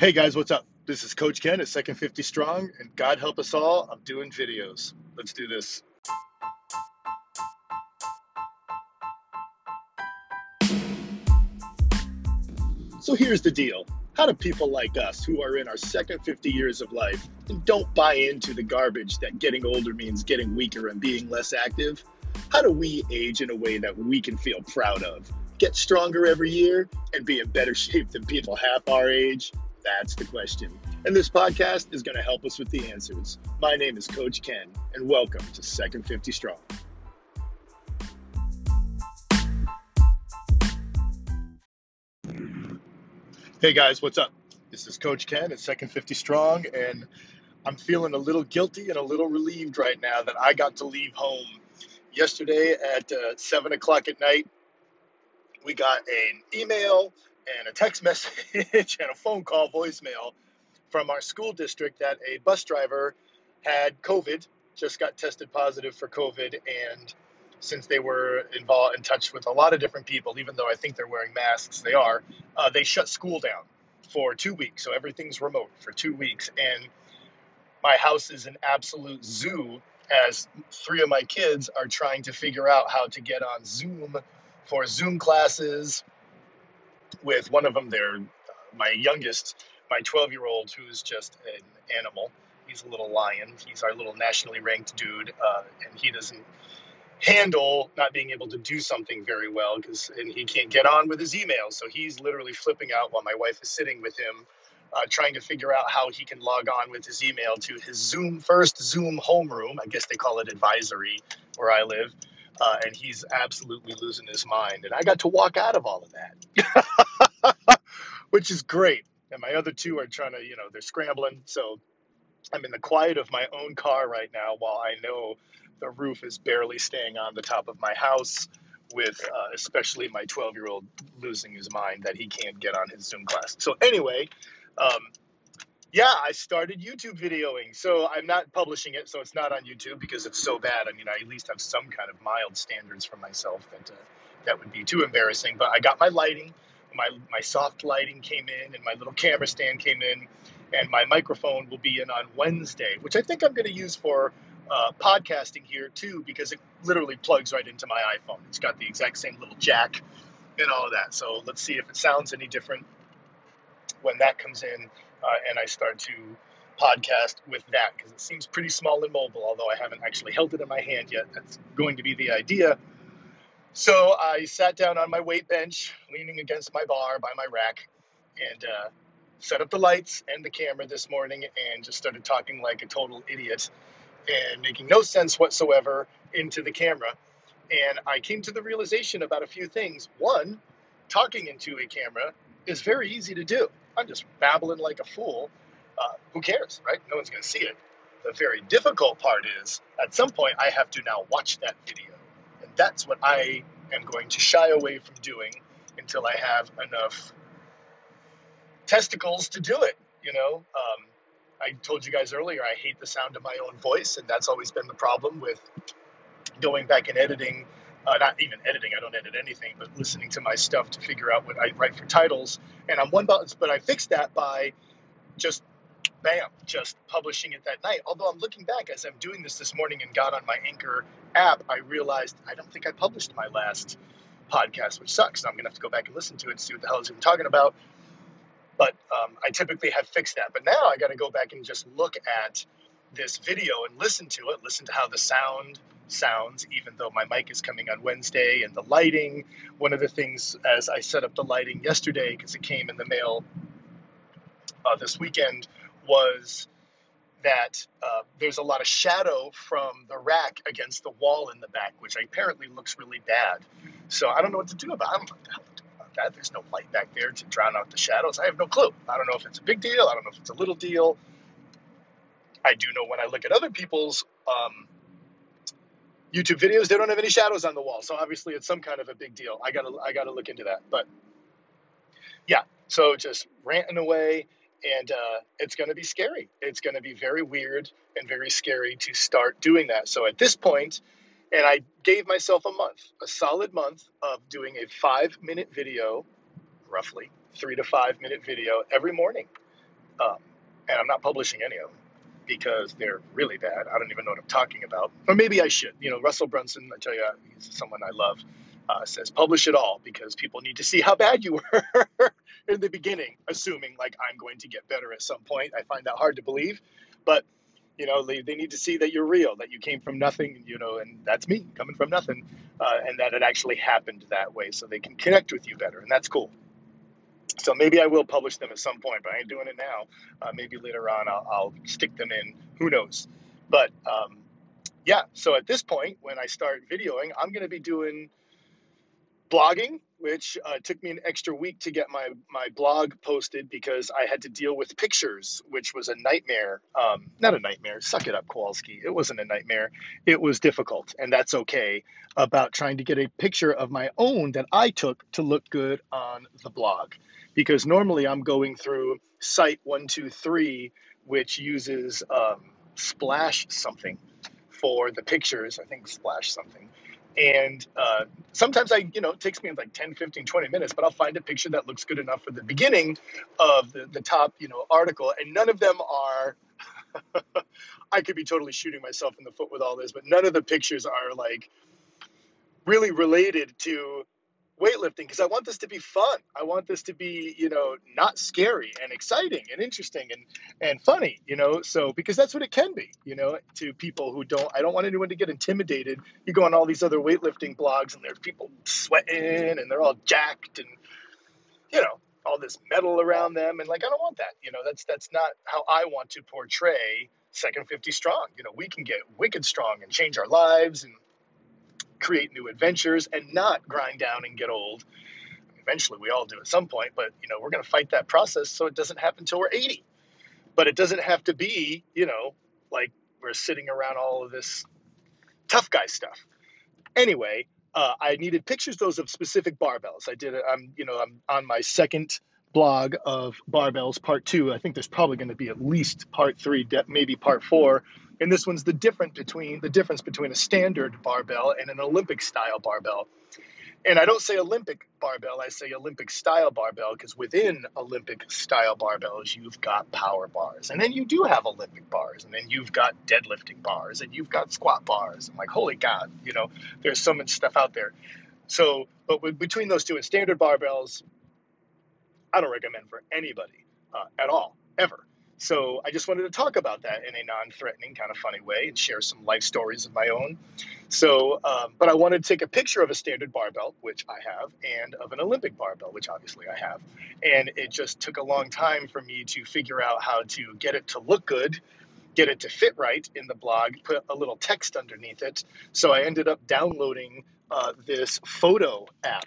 Hey guys, what's up? This is Coach Ken at Second 50 Strong, and God help us all, I'm doing videos. Let's do this. So here's the deal. How do people like us, who are in our second 50 years of life and don't buy into the garbage that getting older means getting weaker and being less active, how do we age in a way that we can feel proud of? Get stronger every year and be in better shape than people half our age? That's the question. And this podcast is going to help us with the answers. My name is Coach Ken, and welcome to Second 50 Strong. Hey guys, what's up? This is Coach Ken at Second 50 Strong, and I'm feeling a little guilty and a little relieved right now that I got to leave home. Yesterday at uh, 7 o'clock at night, we got an email and a text message and a phone call voicemail from our school district that a bus driver had COVID, just got tested positive for COVID, and since they were involved in touch with a lot of different people, even though I think they're wearing masks, they are. Uh, they shut school down for two weeks, so everything's remote for two weeks, and my house is an absolute zoo. As three of my kids are trying to figure out how to get on Zoom for Zoom classes. With one of them, they're my youngest, my 12 year old, who's just an animal. He's a little lion. He's our little nationally ranked dude, uh, and he doesn't handle not being able to do something very well because and he can't get on with his email so he's literally flipping out while my wife is sitting with him uh, trying to figure out how he can log on with his email to his zoom first zoom homeroom i guess they call it advisory where i live uh, and he's absolutely losing his mind. And i got to walk out of all of that which is great. And my other two are trying to you know they're scrambling. So i'm in the quiet of my own car right now while i know the roof is barely staying on the top of my house with uh, especially my 12 year old losing his mind that he can't get on his zoom class. So anyway um, yeah i started youtube videoing so i'm not publishing it so it's not on youtube because it's so bad i mean i at least have some kind of mild standards for myself that uh, that would be too embarrassing but i got my lighting my my soft lighting came in and my little camera stand came in and my microphone will be in on wednesday which i think i'm going to use for uh, podcasting here too because it literally plugs right into my iPhone. It's got the exact same little jack and all of that. So let's see if it sounds any different when that comes in uh, and I start to podcast with that because it seems pretty small and mobile, although I haven't actually held it in my hand yet. That's going to be the idea. So I sat down on my weight bench, leaning against my bar by my rack, and uh, set up the lights and the camera this morning and just started talking like a total idiot and making no sense whatsoever into the camera. And I came to the realization about a few things. One, talking into a camera is very easy to do. I'm just babbling like a fool. Uh, who cares, right? No one's going to see it. The very difficult part is at some point I have to now watch that video. And that's what I am going to shy away from doing until I have enough testicles to do it. You know, um, I told you guys earlier, I hate the sound of my own voice, and that's always been the problem with going back and editing. Uh, not even editing, I don't edit anything, but listening to my stuff to figure out what I write for titles. And I'm one button, but I fixed that by just bam, just publishing it that night. Although I'm looking back as I'm doing this this morning and got on my Anchor app, I realized I don't think I published my last podcast, which sucks. I'm to have to go back and listen to it and see what the hell is even talking about. But um, I typically have fixed that. But now I got to go back and just look at this video and listen to it, listen to how the sound sounds, even though my mic is coming on Wednesday and the lighting. One of the things as I set up the lighting yesterday, because it came in the mail uh, this weekend, was that uh, there's a lot of shadow from the rack against the wall in the back, which apparently looks really bad. So I don't know what to do about it About that. There's no light back there to drown out the shadows. I have no clue. I don't know if it's a big deal. I don't know if it's a little deal. I do know when I look at other people's um, YouTube videos, they don't have any shadows on the wall. So obviously, it's some kind of a big deal. I gotta I gotta look into that. But yeah, so just ranting away, and uh, it's gonna be scary. It's gonna be very weird and very scary to start doing that. So at this point, and I gave myself a month, a solid month of doing a five minute video, roughly three to five minute video every morning. Um, and I'm not publishing any of them because they're really bad. I don't even know what I'm talking about. Or maybe I should. You know, Russell Brunson, I tell you, he's someone I love, uh, says publish it all because people need to see how bad you were in the beginning, assuming like I'm going to get better at some point. I find that hard to believe. But you know they, they need to see that you're real that you came from nothing you know and that's me coming from nothing uh, and that it actually happened that way so they can connect with you better and that's cool so maybe i will publish them at some point but i ain't doing it now. Uh, maybe later on I'll, I'll, stick them in. Who knows? But um, yeah so at this point when i start videoing i'm going to be doing blogging which uh, took me an extra week to get my, my blog posted because I had to deal with pictures, which was a nightmare. Um, not a nightmare, suck it up, Kowalski. It wasn't a nightmare. It was difficult, and that's okay, about trying to get a picture of my own that I took to look good on the blog. Because normally I'm going through Site123, which uses um, Splash something for the pictures, I think Splash something and uh, sometimes I, you know, it takes me like 10, 15, 20 minutes, but I'll find a picture that looks good enough for the beginning of the, the top, you know, article. And none of them are, I could be totally shooting myself in the foot with all this, but none of the pictures are like really related to weightlifting because I want this to be fun. I want this to be, you know, not scary and exciting and interesting and and funny, you know. So because that's what it can be, you know, to people who don't. I don't want anyone to get intimidated. You go on all these other weightlifting blogs and there's people sweating and they're all jacked and you know all this metal around them and like I don't want that. You know, that's that's not how I want to portray second 50 strong. You know, we can get wicked strong and change our lives and create new adventures and not grind down and get old. Eventually, we all do at some point, but you know, we're going to fight that process so it doesn't happen until we're 80. But it doesn't have to be, you know, like we're sitting around all of this tough guy stuff. Anyway, uh, I needed pictures those of specific barbells. I did. I'm, you know, I'm on my second blog of barbells part two. I think there's probably going to be at least part three, maybe part four and this one's the difference between the difference between a standard barbell and an Olympic style barbell. And I don't say Olympic barbell, I say Olympic style barbell because within Olympic style barbells, you've got power bars. And then you do have Olympic bars. And then you've got deadlifting bars. And you've got squat bars. I'm like, holy God, you know, there's so much stuff out there. So, but between those two and standard barbells, I don't recommend for anybody uh, at all, ever. So I just wanted to talk about that in a non-threatening, kind of funny way and share some life stories of my own. So, um, but I wanted to take a picture of a standard barbell, which I have, and of an Olympic barbell, which obviously I have. And it just took a long time for me to figure out how to get it to look good, get it to fit right in the blog, put a little text underneath it. So I ended up downloading uh, this photo app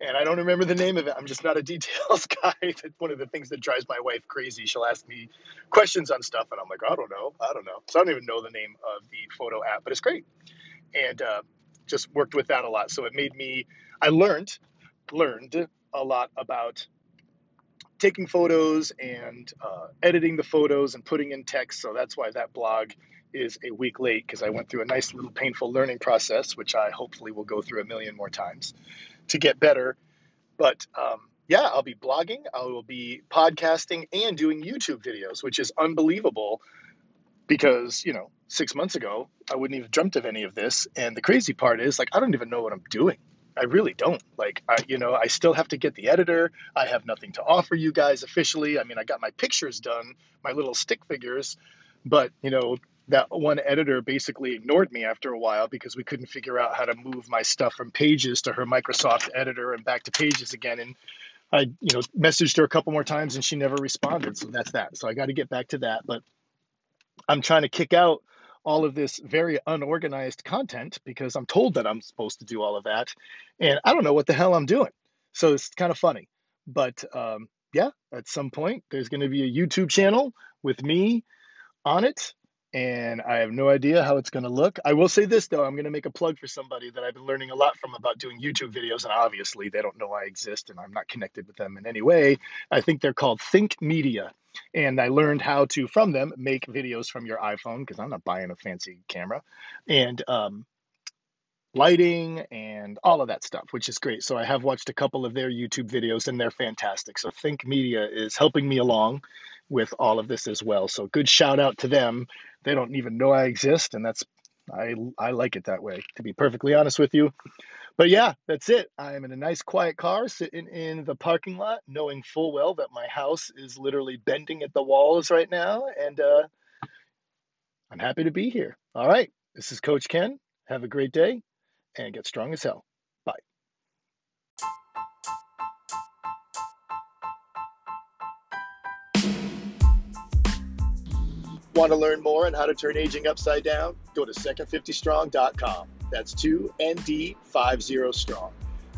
and I don't remember the name of it. I'm just not a details guy. That's one of the things that drives my wife crazy. She'll ask me questions on stuff, and I'm like, I don't know, I don't know. So I don't even know the name of the photo app, but it's great, and uh, just worked with that a lot. So it made me. I learned learned a lot about taking photos and uh, editing the photos and putting in text. So that's why that blog is a week late because I went through a nice little painful learning process, which I hopefully will go through a million more times to get better. But um, yeah, I'll be blogging, I will be podcasting, and doing YouTube videos, which is unbelievable because, you know, six months ago, I wouldn't even dreamt of any of this. And the crazy part is, like, I don't even know what I'm doing. I really don't. Like, I, you know, I still have to get the editor. I have nothing to offer you guys officially. I mean, I got my pictures done, my little stick figures, but, you know, that one editor basically ignored me after a while because we couldn't figure out how to move my stuff from pages to her Microsoft editor and back to pages again. And I, you know, messaged her a couple more times and she never responded. So that's that. So I got to get back to that. But I'm trying to kick out all of this very unorganized content because I'm told that I'm supposed to do all of that. And I don't know what the hell I'm doing. So it's kind of funny. But um, yeah, at some point, there's going to be a YouTube channel with me on it and I have no idea how it's going to look. I will say this though, I'm going to make a plug for somebody that I've been learning a lot from about doing YouTube videos, and obviously they don't know I exist and I'm not connected with them in any way. I think they're called Think Media, and I learned how to from them make videos from your iPhone because I'm not buying a fancy camera, and um, lighting and all of that stuff, which is great. So I have watched a couple of their YouTube videos and they're fantastic. So Think Media is helping me along with all of this as well. So good shout out to them. They don't even know I exist, and that's I I like it that way. To be perfectly honest with you. But yeah, that's it. I am in a nice quiet car sitting in the parking lot, knowing full well that my house is literally bending at the walls right now, and uh, I'm happy to be here. All right, this is Coach Ken. Have a great day, and get strong as hell. Want to learn more on how to turn aging upside down? Go to second50strong.com. That's 2ND50 strong.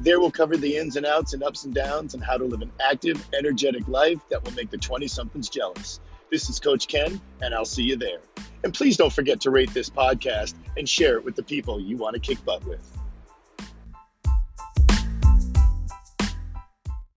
There we'll cover the ins and outs and ups and downs and how to live an active, energetic life that will make the 20 somethings jealous. This is Coach Ken, and I'll see you there. And please don't forget to rate this podcast and share it with the people you want to kick butt with.